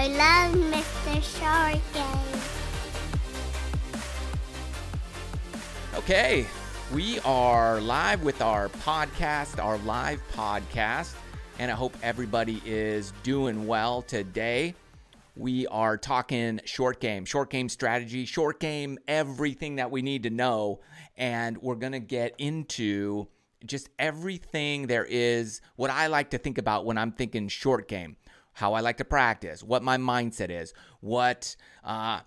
I love Mr. Short Game. Okay, we are live with our podcast, our live podcast, and I hope everybody is doing well today. We are talking short game, short game strategy, short game, everything that we need to know. And we're going to get into just everything there is, what I like to think about when I'm thinking short game, how I like to practice, what my mindset is, what, uh,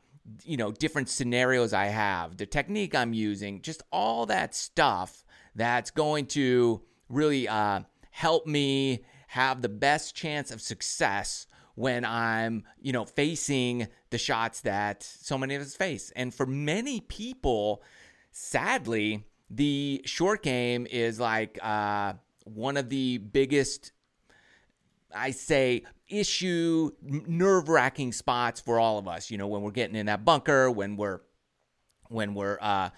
you know, different scenarios I have, the technique I'm using, just all that stuff that's going to really uh, help me have the best chance of success when I'm, you know, facing the shots that so many of us face. And for many people, sadly, the short game is like uh, one of the biggest, I say, issue, nerve wracking spots for all of us. You know, when we're getting in that bunker, when we're, when we're, uh,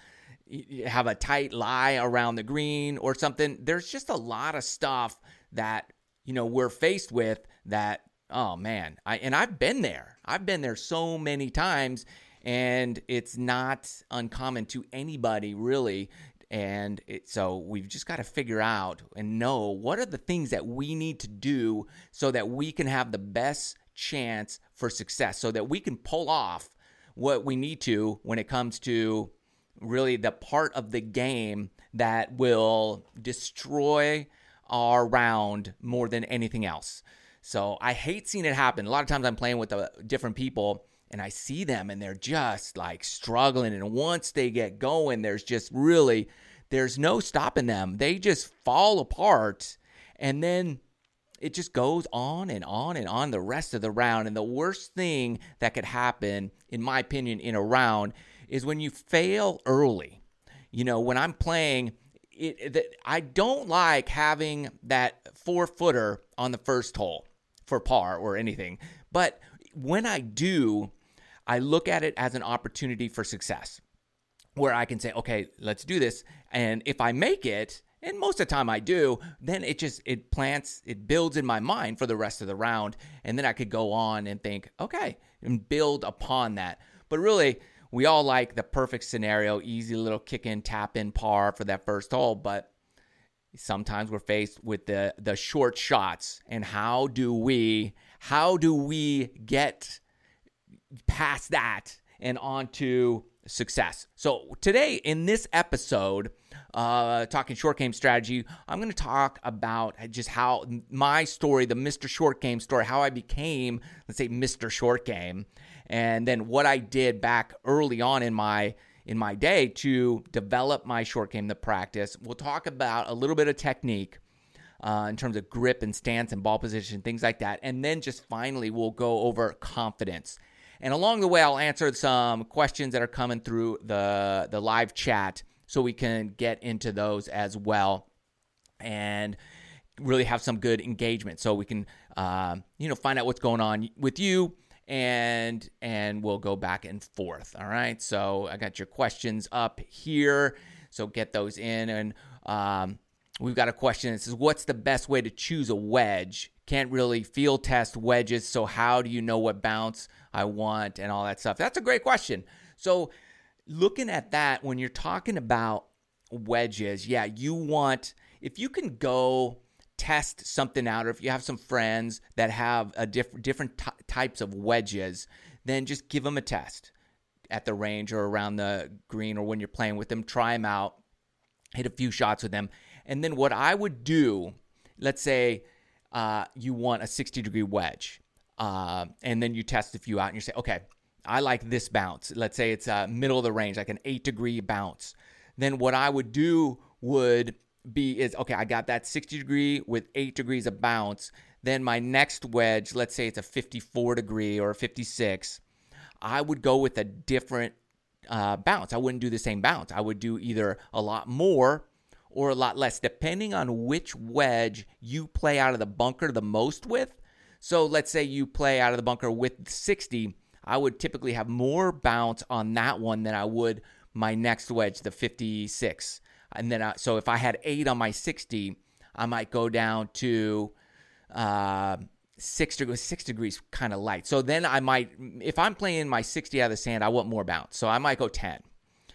have a tight lie around the green or something. There's just a lot of stuff that, you know, we're faced with that, oh man, I, and I've been there. I've been there so many times and it's not uncommon to anybody really and it, so we've just got to figure out and know what are the things that we need to do so that we can have the best chance for success, so that we can pull off what we need to when it comes to really the part of the game that will destroy our round more than anything else. So I hate seeing it happen. A lot of times I'm playing with uh, different people and I see them and they're just like struggling. And once they get going, there's just really, there's no stopping them. They just fall apart. And then it just goes on and on and on the rest of the round. And the worst thing that could happen, in my opinion, in a round is when you fail early. You know, when I'm playing, it, I don't like having that four footer on the first hole for par or anything. But when I do, I look at it as an opportunity for success where I can say, okay, let's do this. And if I make it, and most of the time I do, then it just it plants, it builds in my mind for the rest of the round. And then I could go on and think, okay, and build upon that. But really, we all like the perfect scenario, easy little kick in, tap in par for that first hole. But sometimes we're faced with the the short shots. And how do we how do we get past that and onto success. So today in this episode, uh, talking short game strategy, I'm going to talk about just how my story, the Mr. Short Game story, how I became, let's say, Mr. Short Game, and then what I did back early on in my in my day to develop my short game, the practice. We'll talk about a little bit of technique. Uh, in terms of grip and stance and ball position, things like that. And then just finally, we'll go over confidence. And along the way, I'll answer some questions that are coming through the, the live chat so we can get into those as well and really have some good engagement. So we can, uh, you know, find out what's going on with you and and we'll go back and forth. All right. So i got your questions up here. So get those in. And um, we've got a question that says what's the best way to choose a wedge can't really field test wedges so how do you know what bounce I want and all that stuff? That's a great question. So, looking at that, when you're talking about wedges, yeah, you want, if you can go test something out, or if you have some friends that have a diff- different t- types of wedges, then just give them a test at the range or around the green or when you're playing with them. Try them out, hit a few shots with them. And then what I would do, let's say uh, you want a 60 degree wedge uh, and then you test a few out and you say, okay, I like this bounce. Let's say it's uh, middle of the range, like an eight degree bounce. Then what I would do would be is okay, I got that 60 degree with eight degrees of bounce. Then my next wedge, let's say it's a 54 degree or a 56, I would go with a different uh, bounce. I wouldn't do the same bounce. I would do either a lot more or a lot less, depending on which wedge you play out of the bunker the most with. So let's say you play out of the bunker with 60, I would typically have more bounce on that one than I would my next wedge, the 56. And then, I, so if I had eight on my 60, I might go down to uh, six degrees, six degrees kind of light. So then I might, if I'm playing my 60 out of the sand, I want more bounce. So I might go 10.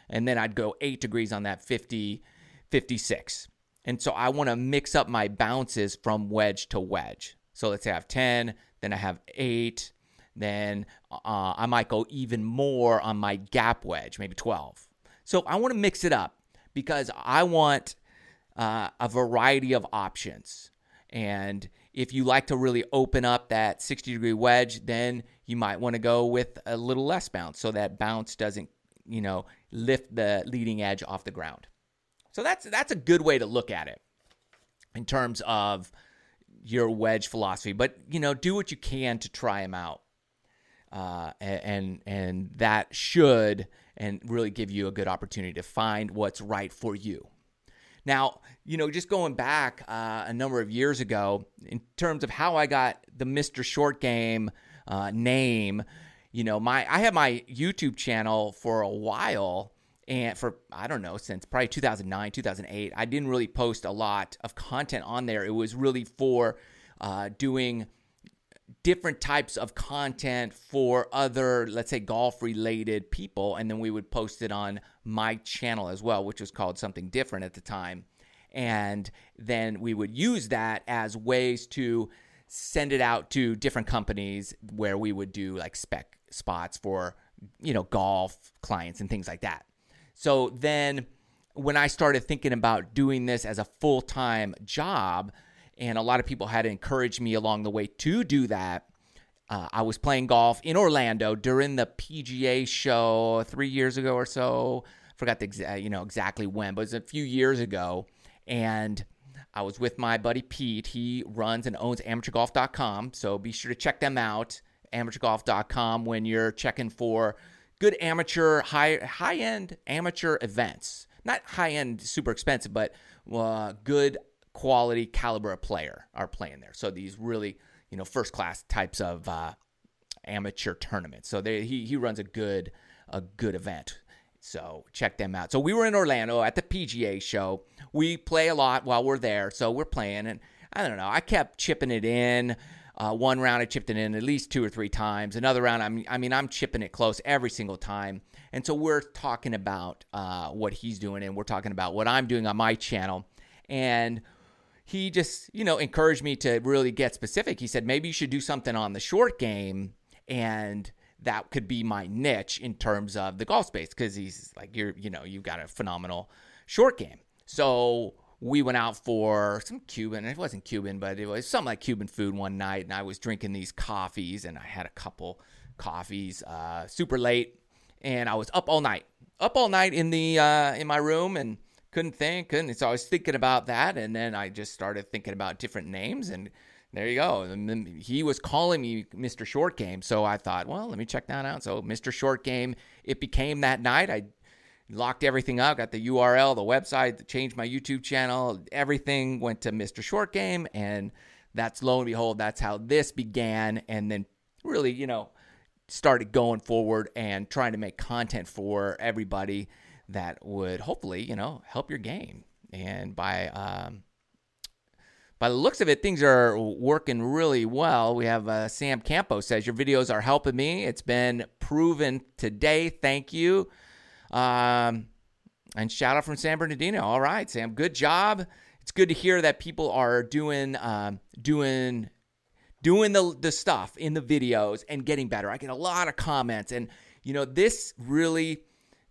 And then I'd go eight degrees on that 50, 56. And so I want to mix up my bounces from wedge to wedge. So let's say I have 10, then I have eight, then uh, I might go even more on my gap wedge, maybe 12. So I want to mix it up because I want uh, a variety of options. And if you like to really open up that 60 degree wedge, then you might want to go with a little less bounce so that bounce doesn't, you know, lift the leading edge off the ground. So that's that's a good way to look at it in terms of your wedge philosophy. But you know, do what you can to try them out, uh, and and that should and really give you a good opportunity to find what's right for you. Now, you know, just going back uh, a number of years ago, in terms of how I got the Mr. Short Game uh, name, you know, my I had my YouTube channel for a while, and for I don't know since probably 2009, 2008, I didn't really post a lot of content on there. It was really for uh, doing different types of content for other, let's say, golf related people. And then we would post it on my channel as well, which was called something different at the time. And then we would use that as ways to send it out to different companies where we would do like spec spots for, you know, golf clients and things like that. So then when I started thinking about doing this as a full time job, and a lot of people had encouraged me along the way to do that. Uh, I was playing golf in Orlando during the PGA show three years ago or so. Forgot the exa- you know exactly when, but it was a few years ago, and I was with my buddy Pete. He runs and owns AmateurGolf.com, so be sure to check them out. AmateurGolf.com when you're checking for good amateur, high high end amateur events. Not high end, super expensive, but uh, good quality caliber of player are playing there. So these really, you know, first class types of uh, amateur tournaments. So they, he he runs a good a good event. So check them out. So we were in Orlando at the PGA show. We play a lot while we're there. So we're playing, and I don't know. I kept chipping it in. Uh, one round I chipped it in at least two or three times. Another round, I'm, I mean, I'm chipping it close every single time. And so we're talking about uh, what he's doing, and we're talking about what I'm doing on my channel. And he just, you know, encouraged me to really get specific. He said, maybe you should do something on the short game and that could be my niche in terms of the golf space because he's like, you're, you know, you've got a phenomenal short game. So we went out for some Cuban. It wasn't Cuban, but it was something like Cuban food one night, and I was drinking these coffees, and I had a couple coffees uh, super late, and I was up all night, up all night in the uh, in my room, and couldn't think, couldn't. So I was thinking about that, and then I just started thinking about different names, and there you go. And he was calling me Mr. Short Game, so I thought, well, let me check that out. So Mr. Short Game, it became that night. I locked everything up, got the URL, the website, changed my YouTube channel, everything went to Mr. Short Game, and that's lo and behold, that's how this began, and then really, you know, started going forward and trying to make content for everybody that would hopefully, you know, help your game. And by um, by the looks of it, things are working really well. We have uh, Sam Campo says your videos are helping me. It's been proven today. Thank you. Um, and shout out from San Bernardino. All right, Sam, good job. It's good to hear that people are doing um, doing doing the the stuff in the videos and getting better. I get a lot of comments, and you know this really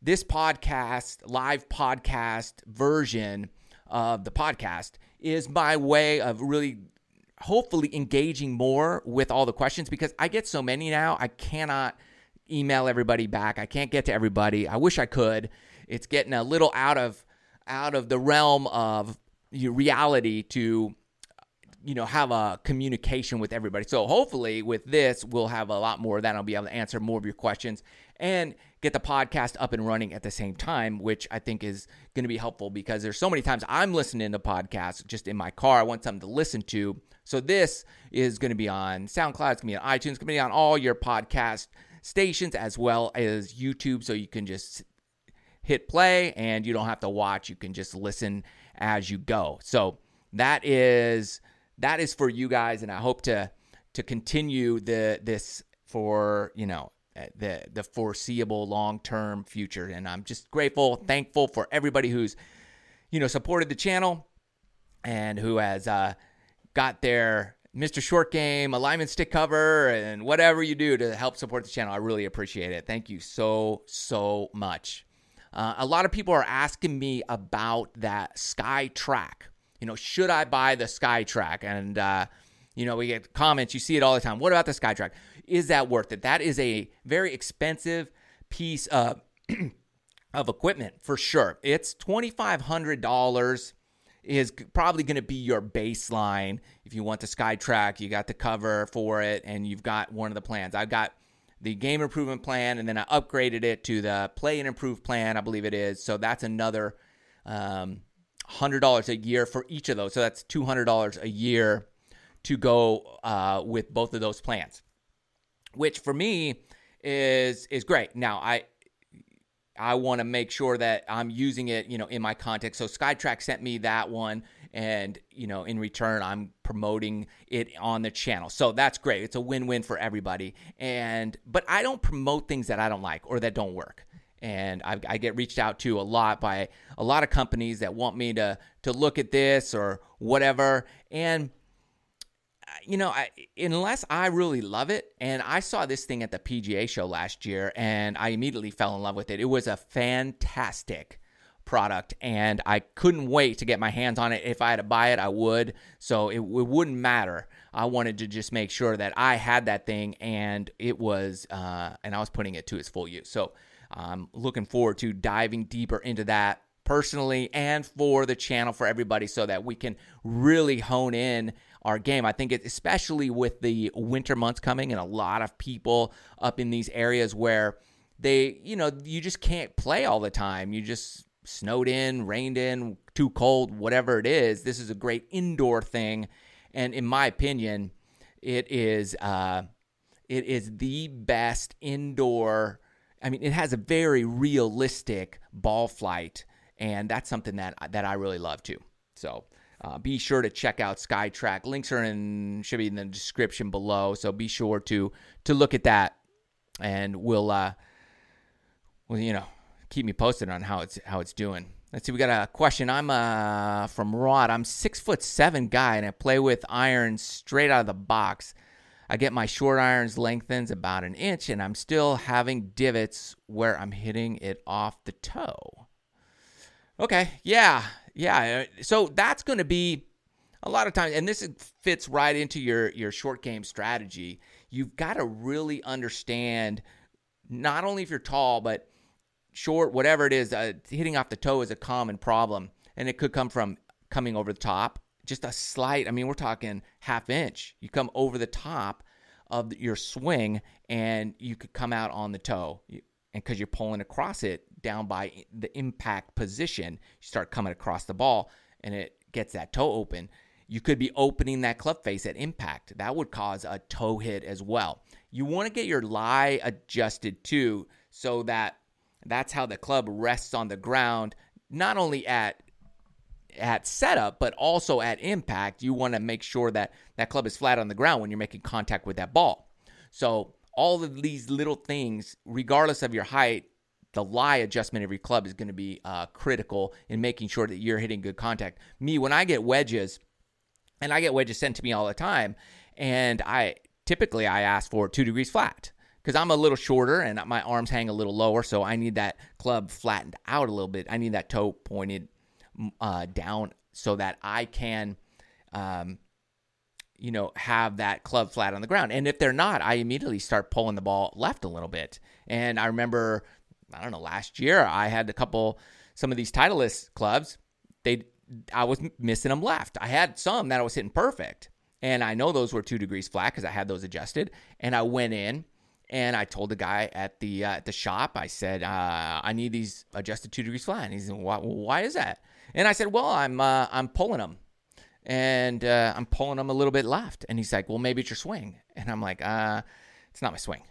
this podcast, live podcast version of the podcast, is my way of really hopefully engaging more with all the questions because I get so many now. I cannot email everybody back. I can't get to everybody. I wish I could. It's getting a little out of out of the realm of reality to you know have a communication with everybody. So hopefully with this we'll have a lot more of that. I'll be able to answer more of your questions and get the podcast up and running at the same time, which I think is going to be helpful because there's so many times I'm listening to podcasts just in my car. I want something to listen to. So this is going to be on SoundCloud, it's going to be on iTunes, it's going to be on all your podcast stations as well as YouTube. So you can just hit play and you don't have to watch. You can just listen as you go. So that is that is for you guys, and I hope to to continue the this for you know the the foreseeable long term future. And I'm just grateful, thankful for everybody who's you know supported the channel and who has uh, got their Mr. Short Game alignment stick cover and whatever you do to help support the channel. I really appreciate it. Thank you so so much. Uh, a lot of people are asking me about that SkyTrak. You know, should I buy the SkyTrak? And uh, you know, we get comments. You see it all the time. What about the SkyTrak? Is that worth it? That is a very expensive piece of of equipment for sure. It's twenty five hundred dollars is probably going to be your baseline. If you want the SkyTrak, you got the cover for it, and you've got one of the plans. I've got the game improvement plan, and then I upgraded it to the play and improve plan, I believe it is. So that's another um, $100 a year for each of those. So that's $200 a year to go uh, with both of those plans, which for me is is great. Now I I want to make sure that I'm using it, you know, in my context. So SkyTrak sent me that one and, you know, in return I'm promoting it on the channel. So that's great. It's a win-win for everybody. And but I don't promote things that I don't like or that don't work. And I, I get reached out to a lot by a lot of companies that want me to to look at this or whatever. And you know, I, unless I really love it, and I saw this thing at the PGA show last year, and I immediately fell in love with it. It was a fantastic product, and I couldn't wait to get my hands on it. If I had to buy it, I would. So it, it wouldn't matter. I wanted to just make sure that I had that thing, and it was, uh, and I was putting it to its full use. So I'm looking forward to diving deeper into that personally and for the channel for everybody so that we can really hone in our game. I think it, especially with the winter months coming and a lot of people up in these areas where they, you know, you just can't play all the time. You just snowed in, rained in, too cold, whatever it is. This is a great indoor thing, and in my opinion, it is uh, it is the best indoor. I mean, it has a very realistic ball flight, and that's something that that I really love too. So uh, be sure to check out SkyTrak. Links are in should be in the description below, so be sure to to look at that, and we'll uh, well you know keep me posted on how it's how it's doing. Let's see, we got a question. I'm uh from Rod. I'm six foot seven guy, and I play with irons straight out of the box. I get my short irons lengthens about an inch, and I'm still having divots where I'm hitting it off the toe. Okay, yeah, yeah. Uh, so that's going to be a lot of times, and this fits right into your your short game strategy. You've got to really understand not only if you're tall, but short, whatever it is. Uh, hitting off the toe is a common problem, and it could come from coming over the top, just a slight. I mean, we're talking half inch. You come over the top of your swing, and you could come out on the toe, and because you're pulling across it, down by the impact position, you start coming across the ball and it gets that toe open. You could be opening that club face at impact. That would cause a toe hit as well. You want to get your lie adjusted too, so that that's how the club rests on the ground, not only at at setup, but also at impact. You want to make sure that that club is flat on the ground when you're making contact with that ball. So all of these little things, regardless of your height, the lie adjustment of your club is going to be uh, critical in making sure that you're hitting good contact. Me, when I get wedges, and I get wedges sent to me all the time, and I typically I ask for two degrees flat because I'm a little shorter and my arms hang a little lower, so I need that club flattened out a little bit. I need that toe pointed uh, down so that I can, um, you know, have that club flat on the ground. And if they're not, I immediately start pulling the ball left a little bit. And I remember I don't know, last year I had a couple some of these Titleist clubs. They I was missing them left. I had some that I was hitting perfect, and I know those were two degrees flat because I had those adjusted. And I went in and I told the guy at the uh, at the shop. I said uh, I need these adjusted two degrees flat. And he said, why, why is that? And I said, well, I'm uh, I'm pulling them. And uh, I'm pulling them a little bit left. And he's like, well, maybe it's your swing. And I'm like, uh, it's not my swing.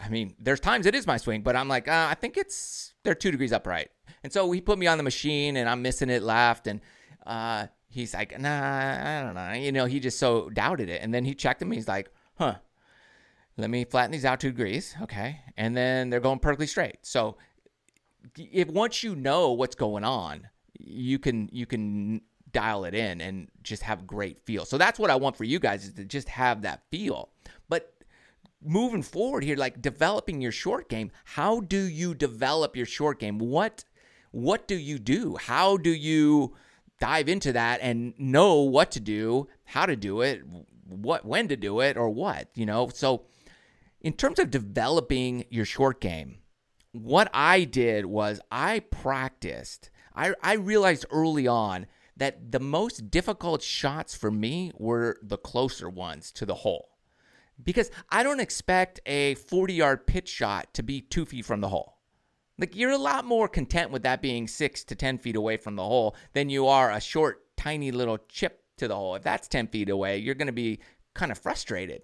I mean, there's times it is my swing, but I'm like, uh, I think it's they're two degrees upright. And so he put me on the machine, and I'm missing it left, and uh, he's like, Nah, I don't know. You know, he just so doubted it, and then he checked him. He's like, huh, let me flatten these out two degrees. Okay. And then they're going perfectly straight. So if once you know what's going on, you can you can dial it in and just have great feel. So that's what I want for you guys is to just have that feel. But moving forward here, like developing your short game, how do you develop your short game? What what do you do? How do you dive into that and know what to do, how to do it, what when to do it, or what, you know? So in terms of developing your short game, what I did was I practiced. I, I realized early on that the most difficult shots for me were the closer ones to the hole. Because I don't expect a 40 yard pitch shot to be two feet from the hole. Like you're a lot more content with that being six to 10 feet away from the hole than you are a short, tiny little chip to the hole. If that's 10 feet away, you're going to be kind of frustrated.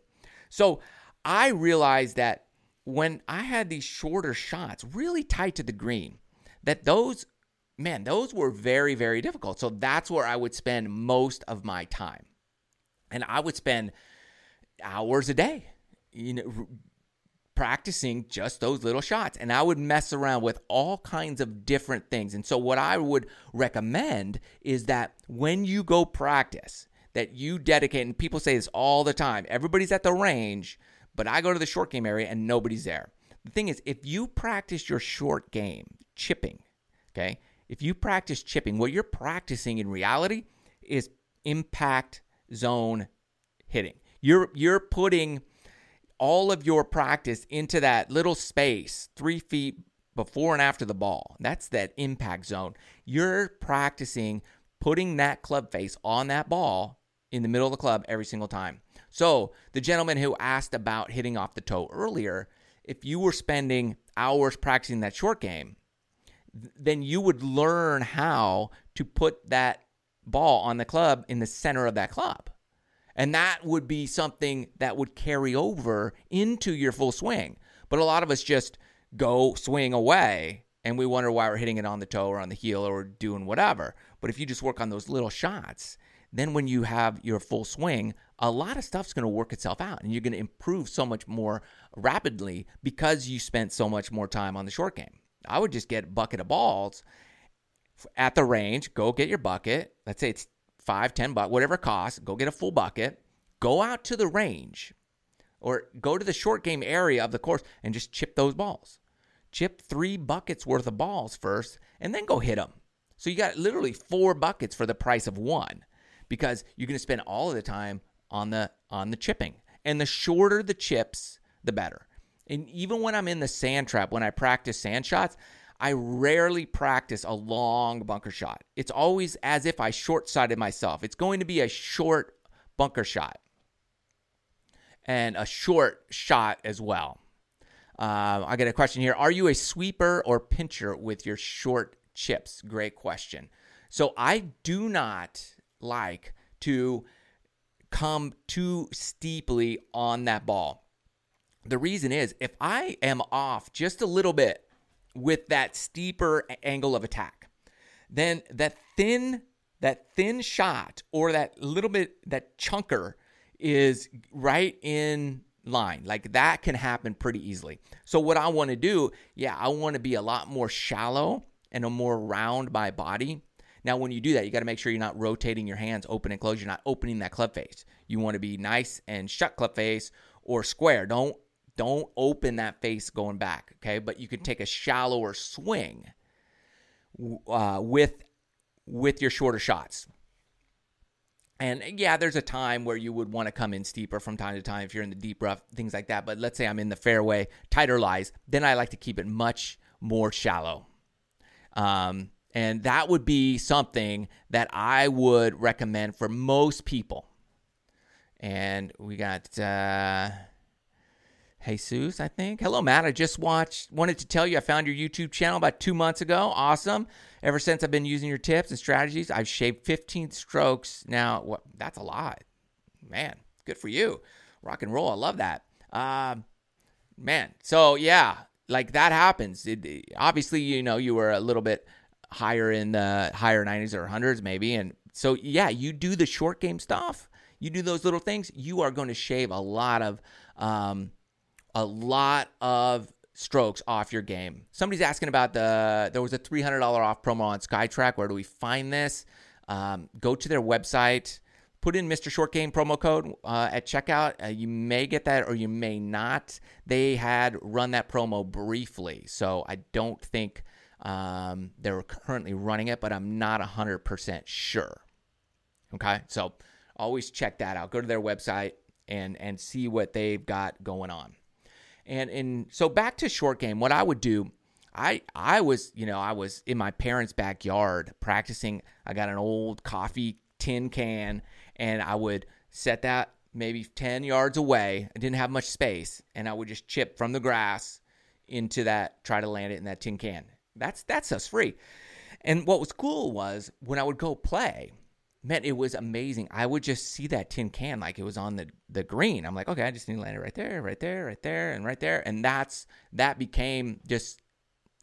So I realized that when I had these shorter shots really tight to the green, that those, man, those were very, very difficult. So that's where I would spend most of my time. And I would spend hours a day, you know, practicing just those little shots. And I would mess around with all kinds of different things. And so, what I would recommend is that when you go practice, that you dedicate, and people say this all the time everybody's at the range, but I go to the short game area and nobody's there. The thing is, if you practice your short game, chipping, okay, if you practice chipping, what you're practicing in reality is impact zone hitting. You're you're putting all of your practice into that little space, three feet before and after the ball. That's that impact zone. You're practicing putting that club face on that ball in the middle of the club every single time. So, the gentleman who asked about hitting off the toe earlier, if you were spending hours practicing that short game, then you would learn how to put that ball on the club in the center of that club. And that would be something that would carry over into your full swing. But a lot of us just go swing away and we wonder why we're hitting it on the toe or on the heel or doing whatever. But if you just work on those little shots, then when you have your full swing, a lot of stuff's going to work itself out and you're going to improve so much more rapidly because you spent so much more time on the short game. I would just get a bucket of balls at the range, go get your bucket. Let's say it's five, ten bucks, whatever it costs, go get a full bucket, go out to the range or go to the short game area of the course and just chip those balls. Chip three buckets worth of balls first and then go hit them. So you got literally four buckets for the price of one because you're going to spend all of the time on the on the chipping. And the shorter the chips, the better. And even when I'm in the sand trap, when I practice sand shots, I rarely practice a long bunker shot. It's always as if I short sighted myself. It's going to be a short bunker shot and a short shot as well. Uh, I get a question here. Are you a sweeper or pincher with your short chips? Great question. So I do not like to come too steeply on that ball. The reason is if I am off just a little bit with that steeper angle of attack. Then that thin that thin shot or that little bit that chunker is right in line. Like that can happen pretty easily. So what I want to do, yeah, I want to be a lot more shallow and a more round my body. Now, when you do that, you got to make sure you're not rotating your hands open and close. You're not opening that club face. You want to be nice and shut club face or square. Don't don't open that face going back, okay? But you can take a shallower swing uh, with with your shorter shots. And yeah, there's a time where you would want to come in steeper from time to time if you're in the deep rough, things like that. But let's say I'm in the fairway, tighter lies, then I like to keep it much more shallow. Um, and that would be something that I would recommend for most people. And we got. Uh, Jesus, I think. Hello, Matt. I just watched, wanted to tell you I found your YouTube channel about two months ago. Awesome. Ever since I've been using your tips and strategies, I've shaved 15 strokes. Now, what? That's a lot. Man, good for you. Rock and roll. I love that. Um, man, so yeah, like that happens. It, obviously, you know, you were a little bit higher in the higher 90s or 100s, maybe. And so, yeah, you do the short game stuff you do those little things, you are going to shave a lot of, um, a lot of strokes off your game. Somebody's asking about the there was a three hundred dollar off promo on SkyTrak. Where do we find this? Um, go to their website. Put in Mr. Short Game promo code uh, at checkout. Uh, you may get that or you may not. They had run that promo briefly, so I don't think um, they're currently running it, but I'm not 100% sure. Okay, so always check that out. Go to their website and and see what they've got going on. And and so back to short game, what I would do, I I was, you know, I was in my parents' backyard practicing. I got an old coffee tin can and I would set that maybe 10 yards away. I didn't have much space and I would just chip from the grass into that try to land it in that tin can. That's that's us free. And what was cool was when I would go play, man, it was amazing. I would just see that tin can like it was on the, the green. I'm like, okay, I just need to land it right there, right there, right there, and right there. And that's that became just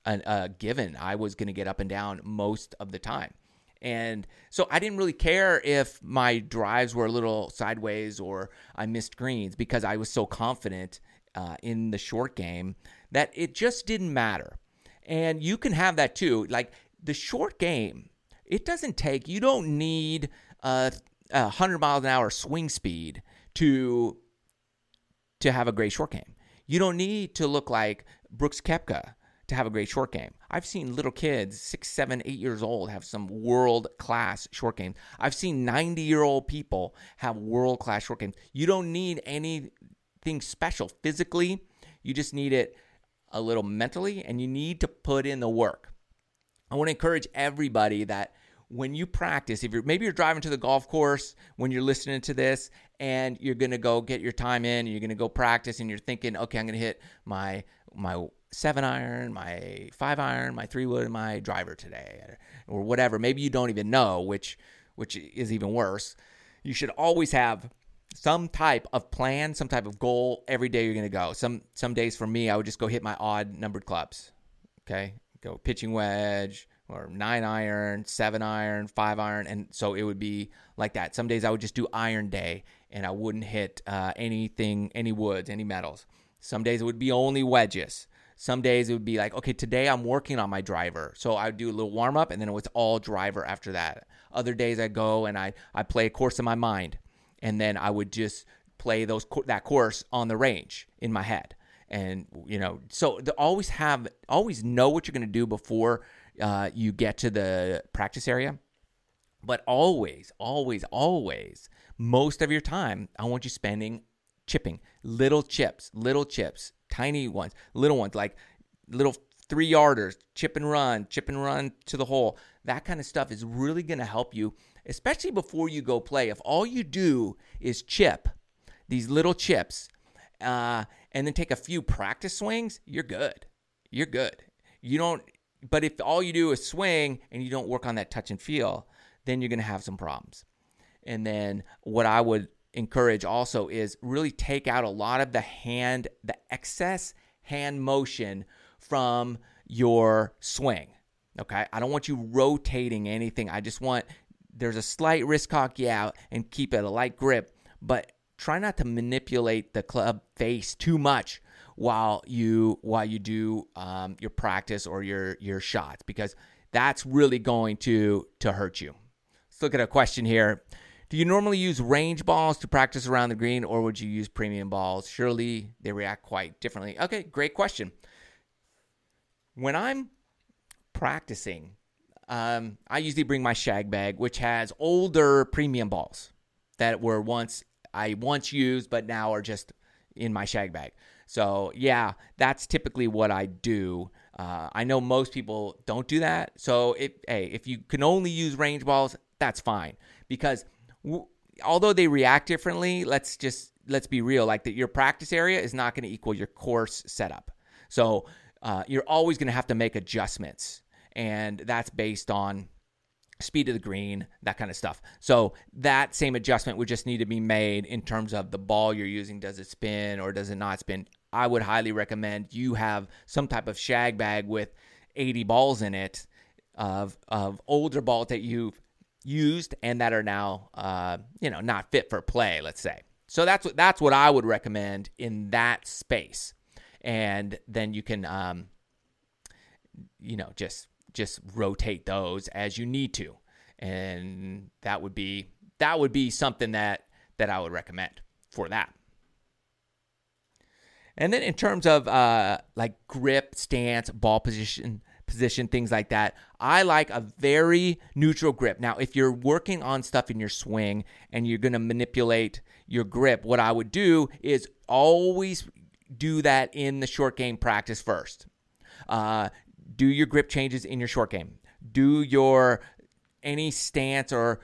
a, given. I was going to get up and down most of the time. And so I didn't really care if my drives were a little sideways or I missed greens because I was so confident uh, in the short game that it just didn't matter. And you can have that too. Like the short game, it doesn't take, you don't need a, a 100 miles an hour swing speed to to have a great short game. You don't need to look like Brooks Koepka to have a great short game. I've seen little kids, six, seven, eight years old, have some world class short games. I've seen 90 year old people have world class short games. You don't need anything special physically, you just need it a little mentally, and you need to put in the work. I want to encourage everybody that when you practice, if you're maybe you're driving to the golf course when you're listening to this and you're to go get your time in, and you're to go practice and you're thinking, "Okay, I'm to hit my my 7 iron, my 5 iron, my 3 wood, and my driver today or whatever." Maybe you don't even know, which which is even worse. You should always have some type of plan, some type of goal every day you're to go. Some some days for me, I would just go hit my odd numbered clubs. Okay? Go pitching wedge, or nine iron, seven iron, five iron, and so it would be like that. Some days I would just do iron day, and I wouldn't hit uh, anything, any woods, any metals. Some days it would be only wedges. Some days it would be like, okay, today I'm working on my driver, so I would do a little warm up, and then it was all driver after that. Other days I go and I I play a course in my mind, and then I would just play those that course on the range in my head and you know so always have always know what you're going to do before uh, you get to the practice area. But always, always, always, most of your time, I want you spending chipping little chips, little chips, tiny ones, little ones, like little three yarders, chip and run, chip and run to the hole. That kind of stuff is really going to help you, especially before you go play. If all you do is chip these little chips uh, and then take a few practice swings, you're good. You're good. You don't but if all you do is swing and you don't work on that touch and feel, then you're going to have some problems. And then what I would encourage also is really take out a lot of the hand, the excess hand motion from your swing. Okay. I don't want you rotating anything. I just want there's a slight wrist cock, yeah, and keep it a light grip, but try not to manipulate the club face too much while you while you do um, your practice or your your shots because that's really going to to hurt you. Let's look at a question here. Do you normally use range balls to practice around the green, or would you use premium balls? Surely they react quite differently. Okay, great question. When I'm practicing, um, I usually bring my shag bag, which has older premium balls that were once I once used, but now are just in my shag bag. So, yeah, that's typically what I do. Uh, I know most people don't do that. So, if, hey, if you can only use range balls, that's fine because w- although they react differently, let's just let's be real. Like that, your practice area is not going to equal your course setup. So, uh, you're always going to have to make adjustments, and that's based on speed of the green, that kind of stuff. So that same adjustment would just need to be made in terms of the ball you're using. Does it spin or does it not spin? I would highly recommend you have some type of shag bag with 80 balls in it of of older balls that you've used and that are now uh, you know not fit for play. Let's say. So that's what that's what I would recommend in that space, and then you can um, you know just just rotate those as you need to, and that would be that would be something that that I would recommend for that. And then in terms of uh, like grip, stance, ball position, position, things like that, I like a very neutral grip. Now, if you're working on stuff in your swing and you're going to manipulate your grip, what I would do is always do that in the short game practice first. Uh, do your grip changes in your short game. Do your any stance or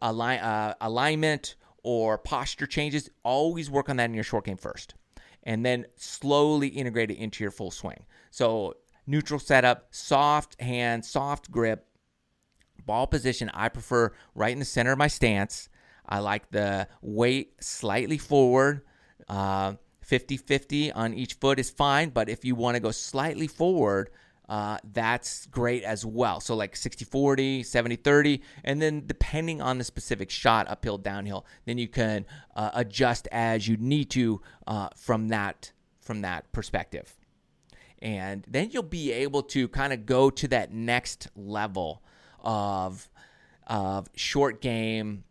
align, uh, alignment or posture changes. Always work on that in your short game first and then slowly integrate it into your full swing. So, neutral setup, soft hand, soft grip, ball position. I prefer right in the center of my stance. I like the weight slightly forward. Uh, 50 50 on each foot is fine, but if you want to go slightly forward, uh, that's great as well. So, like 60 40, 70 30, and then depending on the specific shot, uphill, downhill, then you can uh, adjust as you need to uh, from that from that perspective. And then you'll be able to kind of go to that next level of of short game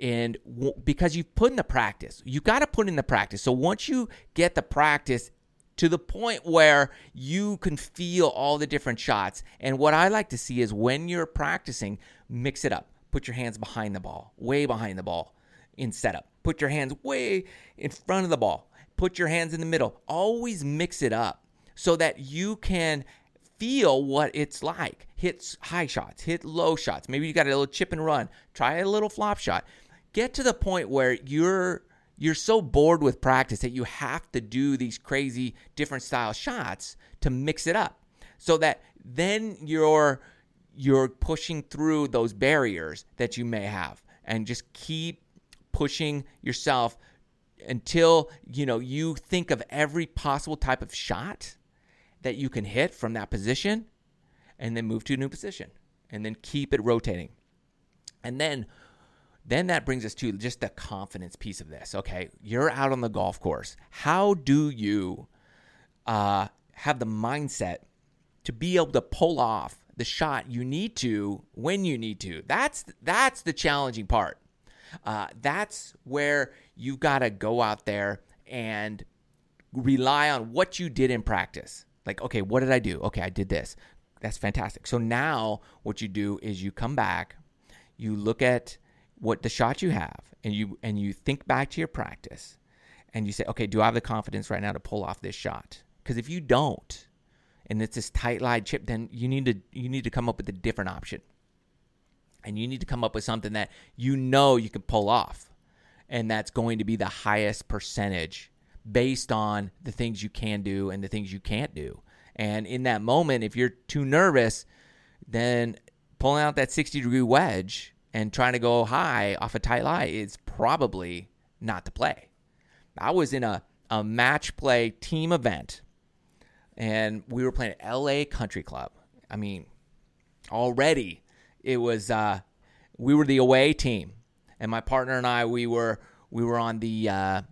and w- because you've put in the practice you got to put in the practice so once you get the practice to the point where you can feel all the different shots. And what I like to see is when you're practicing, mix it up. Put your hands behind the ball, way behind the ball in setup. Put your hands way in front of the ball. Put your hands in the middle. Always mix it up so that you can feel what it's like. Hit high shots, hit low shots. Maybe you got a little chip and run. Try a little flop shot. Get to the point where you're you're so bored with practice that you have to do these crazy different style shots to mix it up so that then you're you're pushing through those barriers that you may have and just keep pushing yourself until you know you think of every possible type of shot that you can hit from that position and then move to a new position and then keep it rotating. And then then that brings us to just the confidence piece of this. Okay, you're out on the golf course. How do you uh, have the mindset to be able to pull off the shot you need to when you need to? That's that's the challenging part. Uh, that's where you've got to go out there and rely on what you did in practice. Like, okay, what did I do? Okay, I did this. That's fantastic. So now what you do is you come back, you look at what the shot you have and you and you think back to your practice and you say, okay, do I have the confidence right now to pull off this shot? Because if you don't, and it's this tight line chip, then you need to you need to come up with a different option. And you need to come up with something that you know you can pull off. And that's going to be the highest percentage based on the things you can do and the things you can't do. And in that moment, if you're too nervous, then pulling out that 60 degree wedge and trying to go high off a tight lie is probably not the play. I was in a, a match play team event and we were playing at LA Country Club. I mean, already it was uh, we were the away team, and my partner and I we were we were on the uh,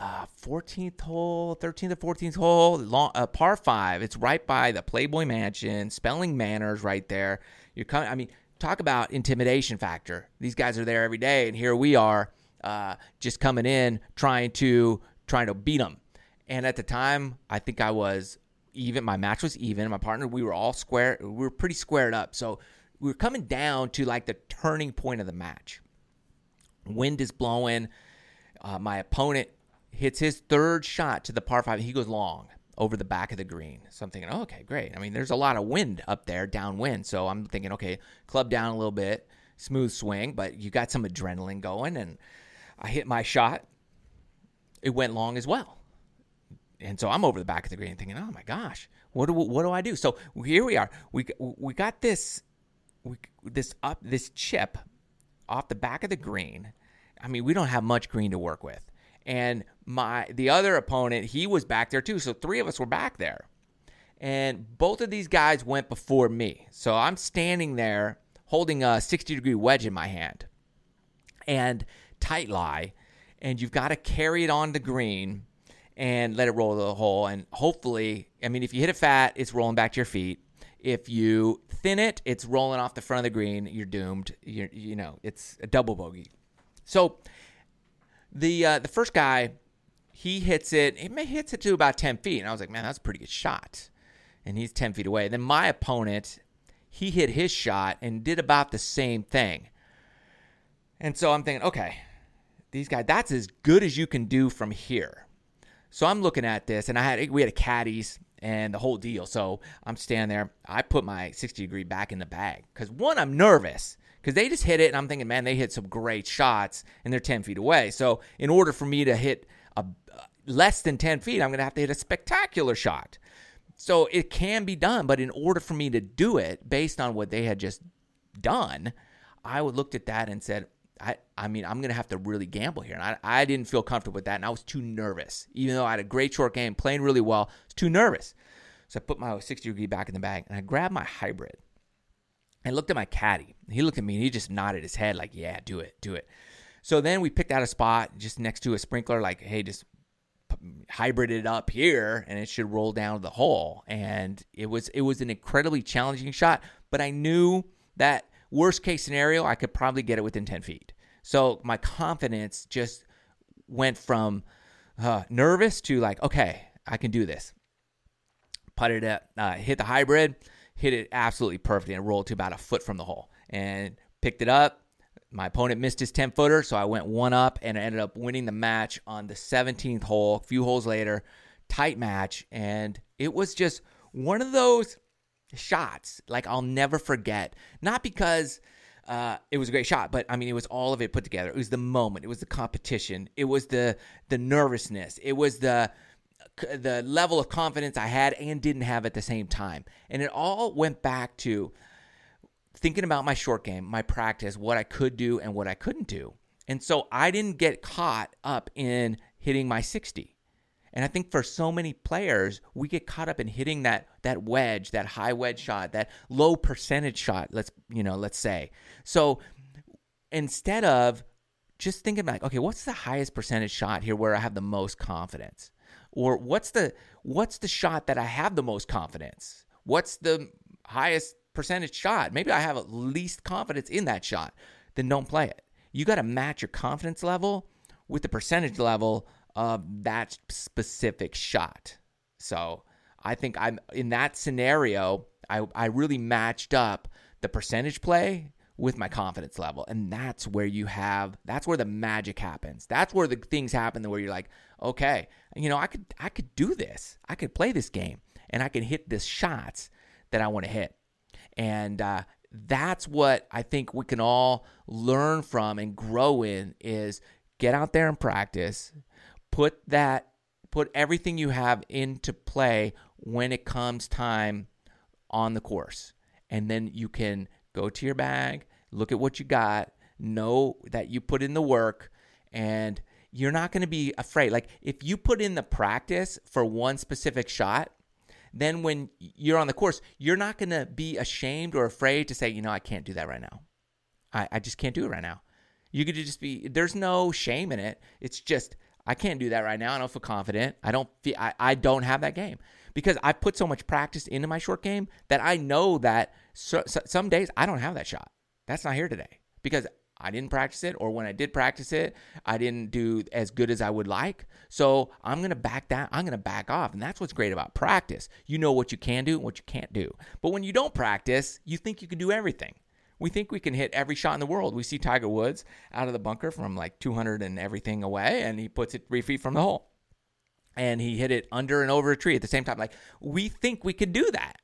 uh, 14th hole, 13th or 14th hole, long, uh, par five. It's right by the Playboy Mansion, Spelling Manor, right there. You're coming. I mean, talk about intimidation factor. These guys are there every day, and here we are uh, just coming in trying to trying to beat them. And at the time, I think I was even. My match was even. My partner, we were all square. We were pretty squared up. So we were coming down to like the turning point of the match. Wind is blowing. Uh, my opponent hits his third shot to the par five. He goes long over the back of the green. So I'm thinking, oh, okay, great. I mean, there's a lot of wind up there, downwind. So I'm thinking, okay, club down a little bit, smooth swing, but you got some adrenaline going. And I hit my shot. It went long as well. And so I'm over the back of the green thinking, oh my gosh, what do, what do I do? So here we are. We, we got this, we, this up, this chip off the back of the green. I mean, we don't have much green to work with and my the other opponent he was back there too so three of us were back there and both of these guys went before me so i'm standing there holding a 60 degree wedge in my hand and tight lie, and you've got to carry it on the green and let it roll to the hole. And hopefully, I mean, if you hit it fat, it's rolling back to your feet. If you thin it, it's rolling off the front of the green. You're doomed. You're, you know, it's a double bogey. So the uh, the first guy, he hits it. He hits it to about ten feet, and I was like, man, that's a pretty good shot. And he's ten feet away. Then my opponent, he hit his shot and did about the same thing. And so I'm thinking, okay, these guys, that's as good as you can do from here. So I'm looking at this, and I had we had a caddies and the whole deal. So I'm standing there. I put my 60 degree back in the bag because one, I'm nervous because they just hit it, and I'm thinking, man, they hit some great shots, and they're 10 feet away. So in order for me to hit a less than 10 feet, I'm going to have to hit a spectacular shot. So it can be done, but in order for me to do it based on what they had just done, I looked at that and said, I, I mean, I'm going to have to really gamble here. And I, I didn't feel comfortable with that. And I was too nervous. Even though I had a great short game, playing really well, I was too nervous. So I put my 60 degree back in the bag and I grabbed my hybrid. I looked at my caddy. He looked at me and he just nodded his head, like, yeah, do it, do it. So then we picked out a spot just next to a sprinkler, like, hey, just hybrid it up here and it should roll down the hole. And it was it was an incredibly challenging shot, but I knew that worst case scenario, I could probably get it within 10 feet. So my confidence just went from uh, nervous to like, okay, I can do this. Putted it, uh, hit the hybrid, hit it absolutely perfectly, and rolled to about a foot from the hole, and picked it up. My opponent missed his 10 footer, so I went one up and I ended up winning the match on the 17th hole. A few holes later, tight match, and it was just one of those shots like I'll never forget. Not because uh, it was a great shot, but I mean, it was all of it put together. It was the moment. It was the competition. It was the the nervousness. It was the the level of confidence I had and didn't have at the same time. And it all went back to thinking about my short game, my practice, what I could do and what I couldn't do. And so I didn't get caught up in hitting my 60. And I think for so many players, we get caught up in hitting that that wedge, that high wedge shot, that low percentage shot. Let's you know, let's say. So instead of just thinking like, okay, what's the highest percentage shot here where I have the most confidence, or what's the what's the shot that I have the most confidence? What's the highest percentage shot? Maybe I have at least confidence in that shot. Then don't play it. You got to match your confidence level with the percentage level of that specific shot. So I think I'm in that scenario, I, I really matched up the percentage play with my confidence level. And that's where you have that's where the magic happens. That's where the things happen where you're like, okay, you know, I could I could do this. I could play this game and I can hit the shots that I want to hit. And uh, that's what I think we can all learn from and grow in is get out there and practice, put that put everything you have into play when it comes time on the course. And then you can go to your bag look at what you got know that you put in the work and you're not going to be afraid. Like if you put in the practice for one specific shot then when you're on the course you're not going to be ashamed or afraid to say you know i can't do that right now I, I just can't do it right now you could just be there's no shame in it it's just I can't do that right now. I don't feel confident. I don't feel I, I don't have that game because I put so much practice into my short game that I know that so, so, some days I don't have that shot. That's not here today because I didn't practice it, or when I did practice it, I didn't do as good as I would like. So I'm going to back down. I'm going to back off. And that's what's great about practice. You know what you can do and what you can't do. But when you don't practice, you think you can do everything we think we can hit every shot in the world. We see Tiger Woods out of the bunker from like 200 and everything away, and he puts it three feet from the hole. And he hit it under and over a tree at the same time. Like, we think we could do that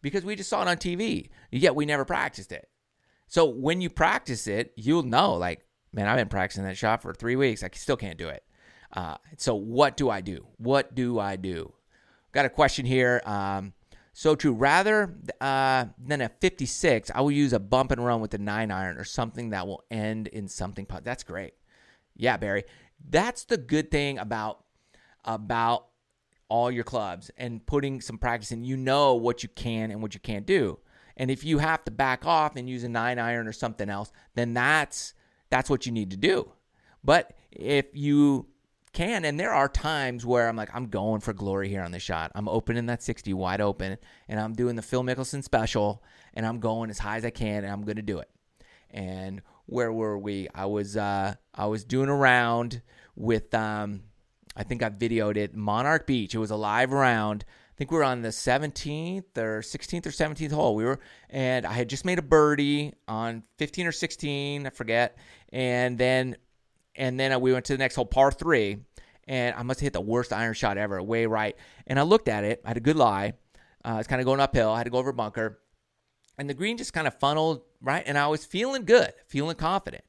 because we just saw it on TV, yet we never practiced it. So when you practice it, you'll know, like, man, I've been practicing that shot for three weeks. I still can't do it. Uh, so what do I do? What do I do? Got a question here. Um, so true. Rather uh, than a 56, I will use a bump and run with the nine iron or something that will end in something. That's great. Yeah, Barry. That's the good thing about about all your clubs and putting some practice in. You know what you can and what you can't do. And if you have to back off and use a nine iron or something else, then that's that's what you need to do. But if you can, and there are times where I'm like, I'm going for glory here on the shot. I'm opening that 60 wide open, and I'm doing the Phil Mickelson special, and I'm going as high as I can, and I'm to do it. And where were we? I was uh, I was doing a round with um, I think I videoed it Monarch Beach. It was a live round. I think we were on the 17th or 16th or 17th hole. We were, and I had just made a birdie on 15 or 16, I forget. And then, and then we went to the next hole, par three, and I must have hit the worst iron shot ever, way right. And I looked at it. I had a good lie. Uh, it's kind of going uphill. I had to go over a bunker, and the green just kind of funneled right. And I was feeling good, feeling confident,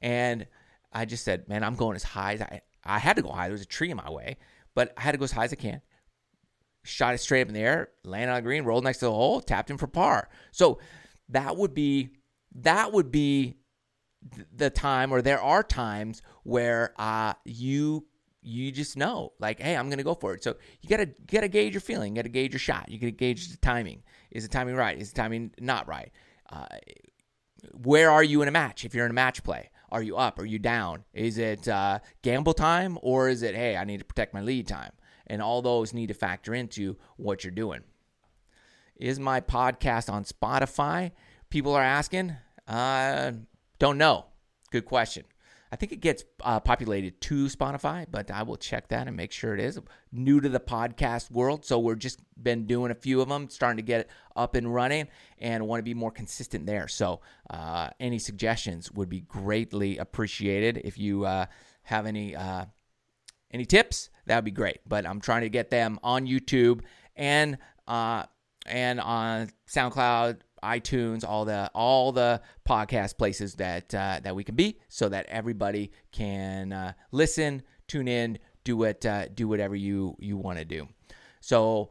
and I just said, "Man, I'm going as high as I." I had to go high. There was a tree in my way, but I had to go as high as I can shot it straight up in the air, landed on the green, rolled next to the hole, tapped in for par. So that would be that would be the time, or there are times where uh, you you just know, like, hey, I'm gonna go for it. So you gotta you gotta gauge your feeling, you gotta gauge your shot, you gotta gauge the timing. Is the timing right? Is the timing not right? Uh, where are you in a match? If you're in a match play, are you up? Are you down? Is it uh, gamble time, or is it hey, I need to protect my lead time? And all those need to factor into what you're doing. Is my podcast on Spotify? People are asking. Uh, don't know. Good question. I think it gets uh, populated to Spotify, but I will check that and make sure it is. New to the podcast world, so we're just been doing a few of them, starting to get it up and running, and want to be more consistent there. So, uh, any suggestions would be greatly appreciated. If you uh, have any uh, any tips, that would be great. But I'm trying to get them on YouTube and uh, and on SoundCloud, iTunes, all the all the podcast places that uh, that we can be, so that everybody can uh, listen, tune in, do what uh, do whatever you you want to do. So,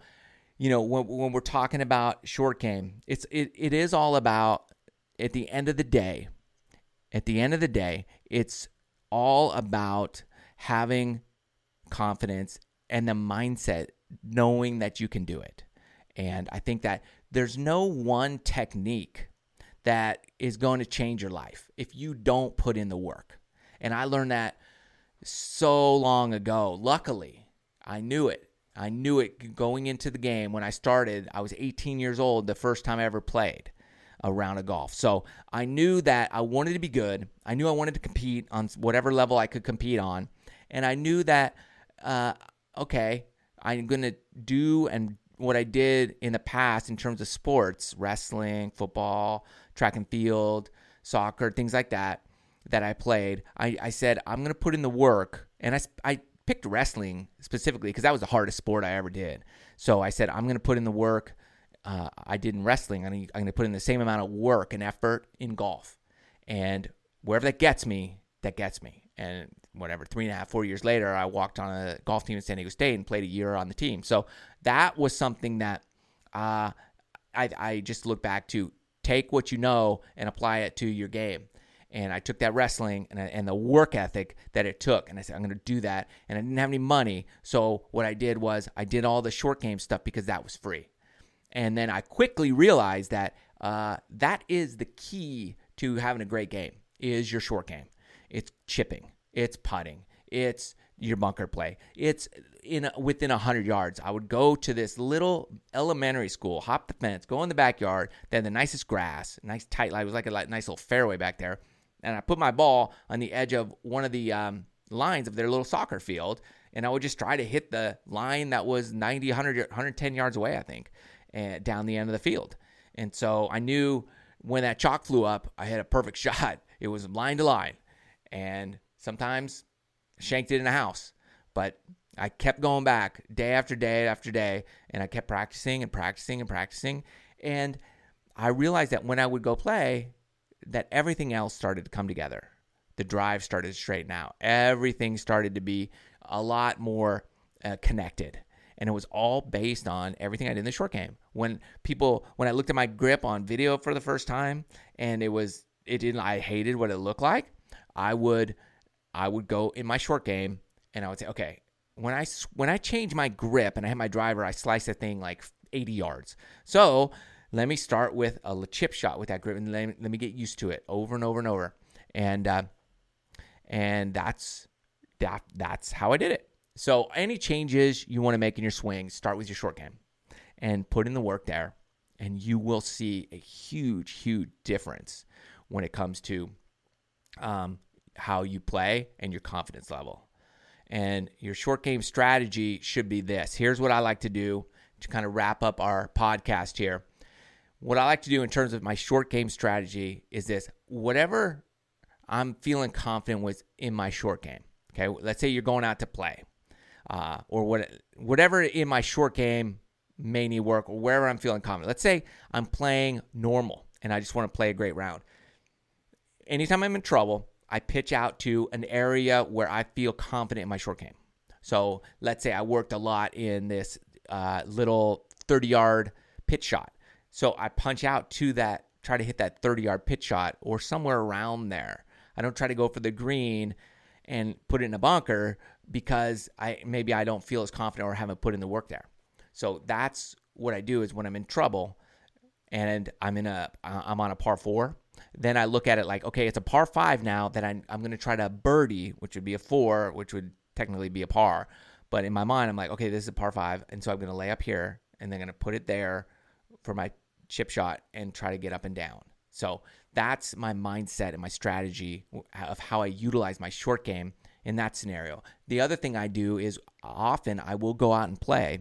you know, when, when we're talking about short game, it's it, it is all about at the end of the day. At the end of the day, it's all about having confidence and the mindset knowing that you can do it. And I think that there's no one technique that is going to change your life if you don't put in the work. And I learned that so long ago. Luckily, I knew it. I knew it going into the game when I started. I was 18 years old the first time I ever played a round of golf. So I knew that I wanted to be good. I knew I wanted to compete on whatever level I could compete on. And I knew that uh, okay, I'm going to do and what I did in the past in terms of sports, wrestling, football, track and field, soccer, things like that, that I played. I, I said, I'm going to put in the work. And I, I picked wrestling specifically because that was the hardest sport I ever did. So I said, I'm going to put in the work uh, I did in wrestling. I'm going to put in the same amount of work and effort in golf. And wherever that gets me, that gets me. And whatever, three and a half, four years later, I walked on a golf team in San Diego State and played a year on the team. So that was something that uh, I, I just look back to take what you know and apply it to your game. And I took that wrestling and, and the work ethic that it took, and I said, I'm going to do that. And I didn't have any money. So what I did was I did all the short game stuff because that was free. And then I quickly realized that uh, that is the key to having a great game is your short game. It's chipping it's putting, it's your bunker play. It's in within 100 yards. I would go to this little elementary school, hop the fence, go in the backyard. They had the nicest grass, nice tight line. It was like a nice little fairway back there. And I put my ball on the edge of one of the um, lines of their little soccer field, and I would just try to hit the line that was 90, 100, 110 yards away, I think, and down the end of the field. And so I knew when that chalk flew up, I had a perfect shot. It was line to line. And Sometimes shanked it in the house, but I kept going back day after day after day, and I kept practicing and practicing and practicing. And I realized that when I would go play, that everything else started to come together. The drive started to straighten out. Everything started to be a lot more uh, connected. And it was all based on everything I did in the short game. When people, when I looked at my grip on video for the first time, and it was, it didn't, I hated what it looked like. I would I would go in my short game and I would say, okay, when I when I change my grip and I have my driver, I slice the thing like 80 yards. So let me start with a chip shot with that grip and let me, let me get used to it over and over and over. And uh, and that's that that's how I did it. So any changes you want to make in your swing, start with your short game and put in the work there and you will see a huge huge difference when it comes to um, how you play and your confidence level. And your short game strategy should be this. Here's what I like to do to kind of wrap up our podcast here. What I like to do in terms of my short game strategy is this whatever I'm feeling confident with in my short game. Okay, let's say you're going out to play, uh, or what, whatever in my short game may need work, or wherever I'm feeling confident. Let's say I'm playing normal and I just want to play a great round. Anytime I'm in trouble, I pitch out to an area where I feel confident in my short game. So let's say I worked a lot in this uh, little 30 yard pitch shot. So I punch out to that, try to hit that 30 yard pitch shot or somewhere around there. I don't try to go for the green and put it in a bunker because I maybe I don't feel as confident or haven't put in the work there. So that's what I do is when I'm in trouble and I'm in a I'm on a par 4, then I look at it like okay, it's a par 5 now that I I'm going to try to birdie, which would be a 4, which would technically be a par. But in my mind, I'm like, okay, this is a par 5, and so I'm going to lay up here and then going to put it there for my chip shot and try to get up and down. So that's my mindset and my strategy of how I utilize my short game in that scenario. The other thing I do is often I will go out and play.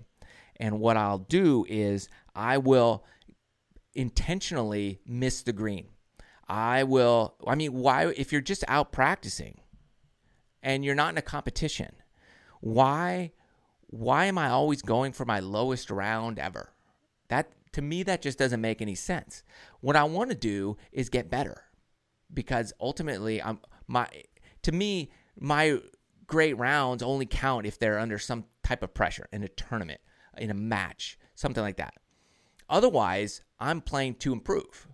And what I'll do is I will intentionally miss the green. I will, I mean, why, if you're just out practicing and you're not in a competition, why, why am I always going for my lowest round ever? That to me, that just doesn't make any sense. What I want to do is get better because ultimately, I'm my to me my great rounds only count if they're under some type of pressure in a tournament, in a match, something like that. Otherwise, I'm playing to improve.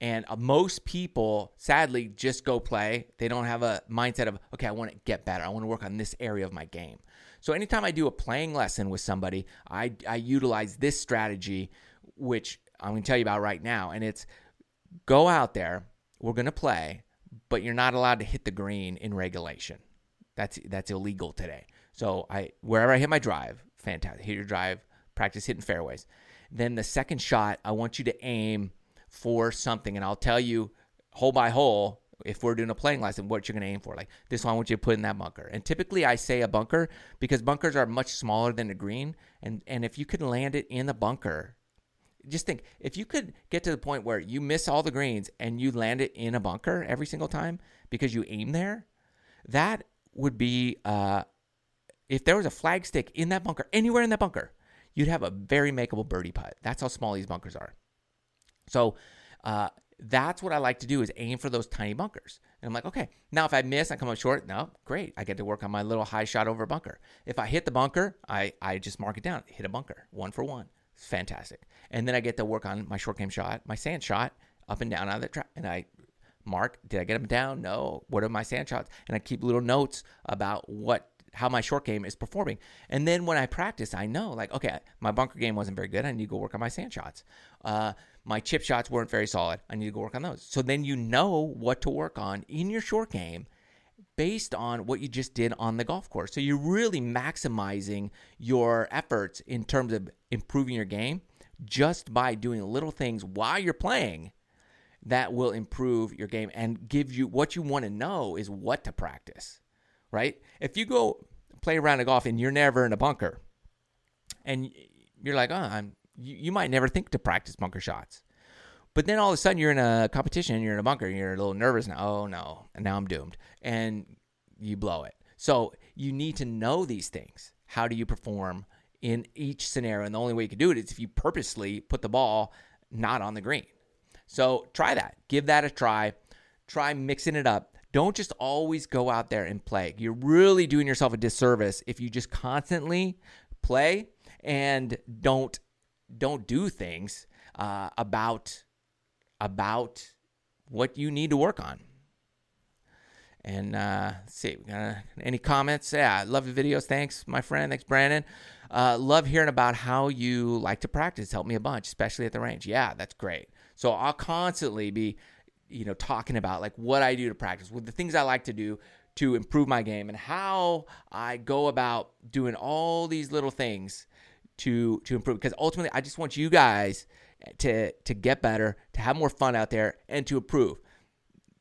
And uh, most people, sadly, just go play. They don't have a mindset of, okay, I want to get better. I want to work on this area of my game. So anytime I do a playing lesson with somebody, I, I utilize this strategy which I'm going to tell you about right now. And it's go out there, we're going to play, but you're not allowed to hit the green in regulation. That's that's illegal today. So I wherever I hit my drive, fantastic. Hit your drive, practice hitting fairways. Then the second shot, I want you to aim for something, and I'll tell you hole by hole if we're doing a playing lesson, what you're going to aim for. Like this one, I want you to put in that bunker. And typically, I say a bunker because bunkers are much smaller than a green, and and if you could land it in the bunker, just think if you could get to the point where you miss all the greens and you land it in a bunker every single time because you aim there, that would be uh, if there was a flag stick in that bunker, anywhere in that bunker, you'd have a very makeable birdie putt. That's how small these bunkers are. So uh, that's what I like to do is aim for those tiny bunkers. And I'm like, okay, now if I miss, I come up short. No, great. I get to work on my little high shot over bunker. If I hit the bunker, I, I just mark it down, hit a bunker, one for one. It's fantastic. And then I get to work on my short game shot, my sand shot, up and down out of the track. And I mark, did I get them down? No. What are my sand shots? And I keep little notes about what how my short game is performing. And then when I practice, I know like, okay, my bunker game wasn't very good. I need to go work on my sand shots. Uh, my chip shots weren't very solid. I need to go work on those. So then you know what to work on in your short game based on what you just did on the golf course. So you're really maximizing your efforts in terms of improving your game just by doing little things while you're playing that will improve your game and give you what you want to know is what to practice, right? If you go play around a golf and you're never in a bunker and you're like, oh, I'm, you, you might never think to practice bunker shots. But then all of a sudden you're in a competition you're in a bunker you're a little nervous now. Oh no, and now I'm doomed. And you blow it. So you need to know these things. How do you perform in each scenario? And the only way you can do it is if you purposely put the ball not on the green. So try that. Give that a try. Try mixing it up. Don't just always go out there and play. You're really doing yourself a disservice if you just constantly play and don't don't do things uh, about about what you need to work on. And uh, see, uh, any comments? Yeah, love the videos. Thanks, my friend. Thanks, Brandon. uh, love hearing about how you like to practice. Help me a bunch, especially at the range. Yeah, that's great. So I'll constantly be, you know, talking about like what I do to practice, with the things I like to do to improve my game, and how I go about doing all these little things to to improve. Because ultimately, I just want you guys to to get better, to have more fun out there, and to improve.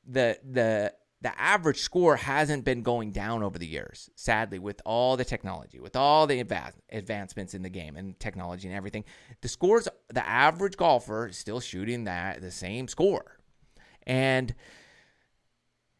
The the the average score hasn't been going down over the years, sadly, with all the technology, with all the advancements in the game and technology and everything. The scores, the average golfer is still shooting that the same score. And,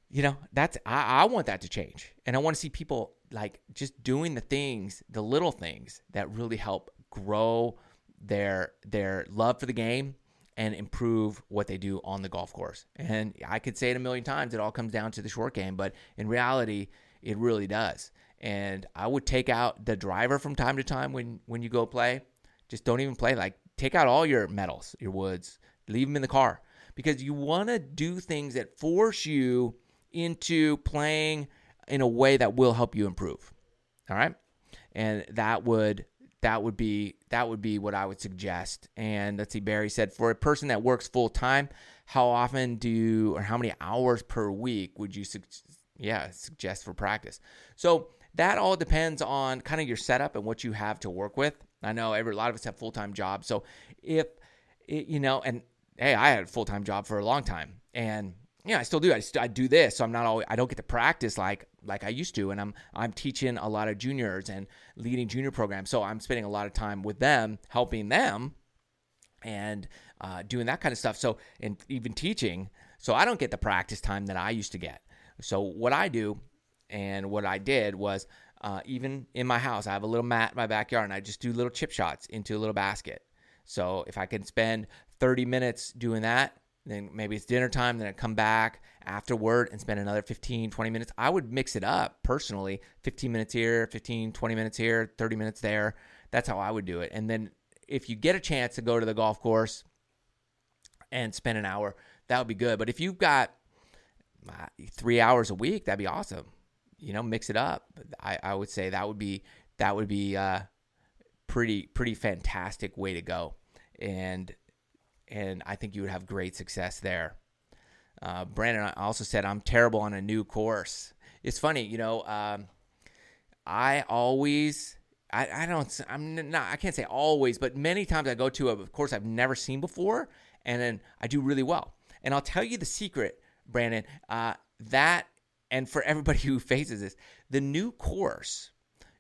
you know, that's, I, I want that to change. And I want to see people like just doing the things, the little things that really help grow their their love for the game and improve what they do on the golf course. And I could say it a million times, it all comes down to the short game, but in reality, it really does. And I would take out the driver from time to time when when you go play. Just don't even play. Like take out all your metals, your woods, leave them in the car because you want to do things that force you into playing in a way that will help you improve. All right? And that would that would be that would be what I would suggest. And let's see, Barry said for a person that works full time, how often do you, or how many hours per week would you su- yeah suggest for practice? So that all depends on kind of your setup and what you have to work with. I know every a lot of us have full time jobs, so if it, you know, and hey, I had a full time job for a long time, and yeah, I still do. I, st- I do this, so I'm not always. I don't get to practice like like I used to, and I'm I'm teaching a lot of juniors and leading junior programs. So I'm spending a lot of time with them, helping them, and uh, doing that kind of stuff. So and even teaching. So I don't get the practice time that I used to get. So what I do, and what I did was. Uh, even in my house, I have a little mat in my backyard, and I just do little chip shots into a little basket. So if I can spend 30 minutes doing that, then maybe it's dinner time, then I come back afterward and spend another 15, 20 minutes. I would mix it up personally 15 minutes here, 15, 20 minutes here, 30 minutes there. That's how I would do it. And then if you get a chance to go to the golf course and spend an hour, that would be good. But if you've got uh, three hours a week, that'd be awesome. You know, mix it up. I, I would say that would be that would be uh, pretty pretty fantastic way to go. And and I think you would have great success there. Uh, Brandon also said, I'm terrible on a new course. It's funny, you know, um, I always, I, I don't, I'm not, I can't say always, but many times I go to a course I've never seen before, and then I do really well. And I'll tell you the secret, Brandon, uh, that, and for everybody who faces this, the new course,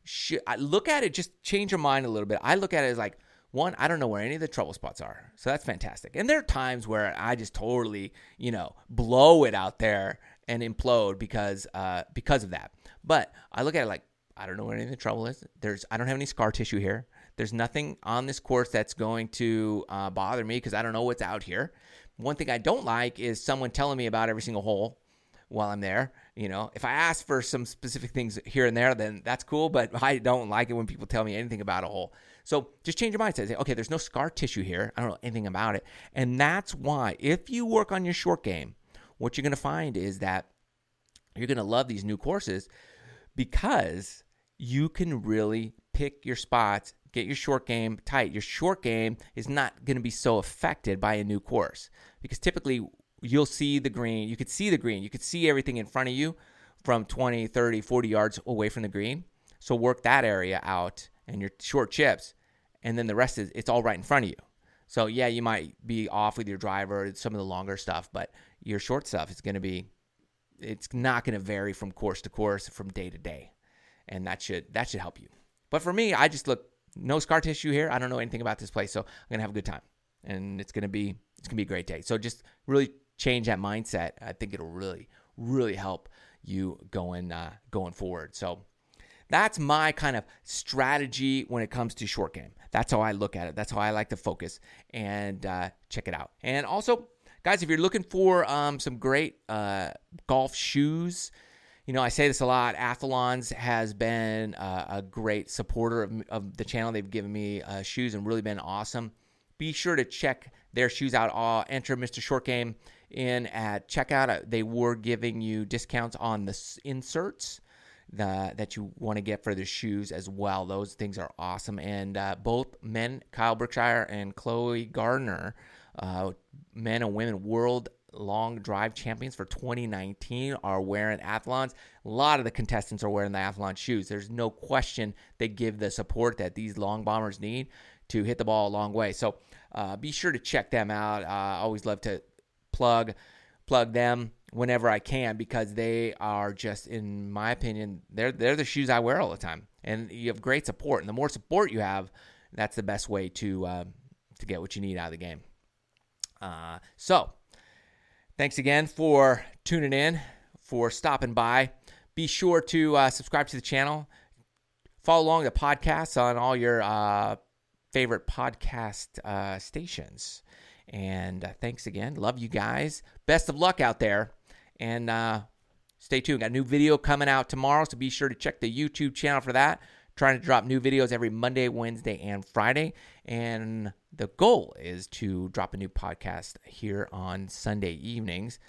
should, I look at it, just change your mind a little bit. I look at it as like, one, I don't know where any of the trouble spots are. So that's fantastic. And there are times where I just totally, you know, blow it out there and implode because uh, because of that. But I look at it like I don't know where any of the trouble is. There's I don't have any scar tissue here. There's nothing on this course that's going to uh, bother me because I don't know what's out here. One thing I don't like is someone telling me about every single hole while I'm there. You know, if I ask for some specific things here and there, then that's cool. But I don't like it when people tell me anything about a hole. So just change your mindset. Say, okay, there's no scar tissue here. I don't know anything about it. And that's why, if you work on your short game, what you're going to find is that you're going to love these new courses because you can really pick your spots, get your short game tight. Your short game is not going to be so affected by a new course because typically you'll see the green, you could see the green, you could see everything in front of you from 20, 30, 40 yards away from the green. So work that area out and your short chips and then the rest is it's all right in front of you. So yeah, you might be off with your driver, some of the longer stuff, but your short stuff is going to be it's not going to vary from course to course, from day to day, and that should that should help you. But for me, I just look no scar tissue here. I don't know anything about this place, so I'm gonna have a good time, and it's gonna be it's gonna be a great day. So just really change that mindset. I think it'll really really help you going uh, going forward. So that's my kind of strategy when it comes to short game. That's how I look at it. That's how I like to focus and uh, check it out. And also, guys, if you're looking for um, some great uh, golf shoes, you know, I say this a lot. Athalonz has been uh, a great supporter of, of, the channel. They've given me uh, shoes and really been awesome. Be sure to check their shoes out. Uh, enter Mr. Short Game in at checkout. They were giving you discounts on the inserts the, that you want to get for the shoes as well. Those things are awesome. And uh, both men, Kyle Berkshire and Chloe Garner, uh, men and women world long drive champions for 2019 are wearing Athalonz. A lot of the contestants are wearing the Athlon shoes. There's no question they give the support that these long bombers need to hit the ball a long way. So uh, be sure to check them out. Uh, I always love to plug plug them whenever I can because they are just, in my opinion, they're they're the shoes I wear all the time, and you have great support. And the more support you have, that's the best way to uh, to get what you need out of the game. Uh, so, thanks again for tuning in, for stopping by. Be sure to uh, subscribe to the channel. Follow along the podcast on all your uh, favorite podcast uh, stations. And uh, thanks again. Love you guys. Best of luck out there. And uh, stay tuned. Got a new video coming out tomorrow, so be sure to check the YouTube channel for that. Trying to drop new videos every Monday, Wednesday, and Friday. And the goal is to drop a new podcast here on Sunday evenings.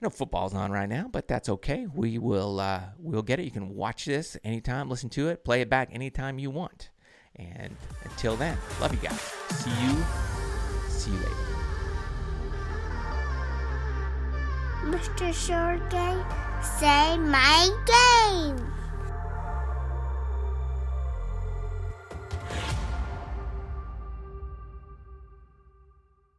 I know football's on right now, but that's okay. We will uh, we'll get it. You can watch this anytime, listen to it, play it back anytime you want. And until then, love you guys. See you. See you later. Mr. Short say my game.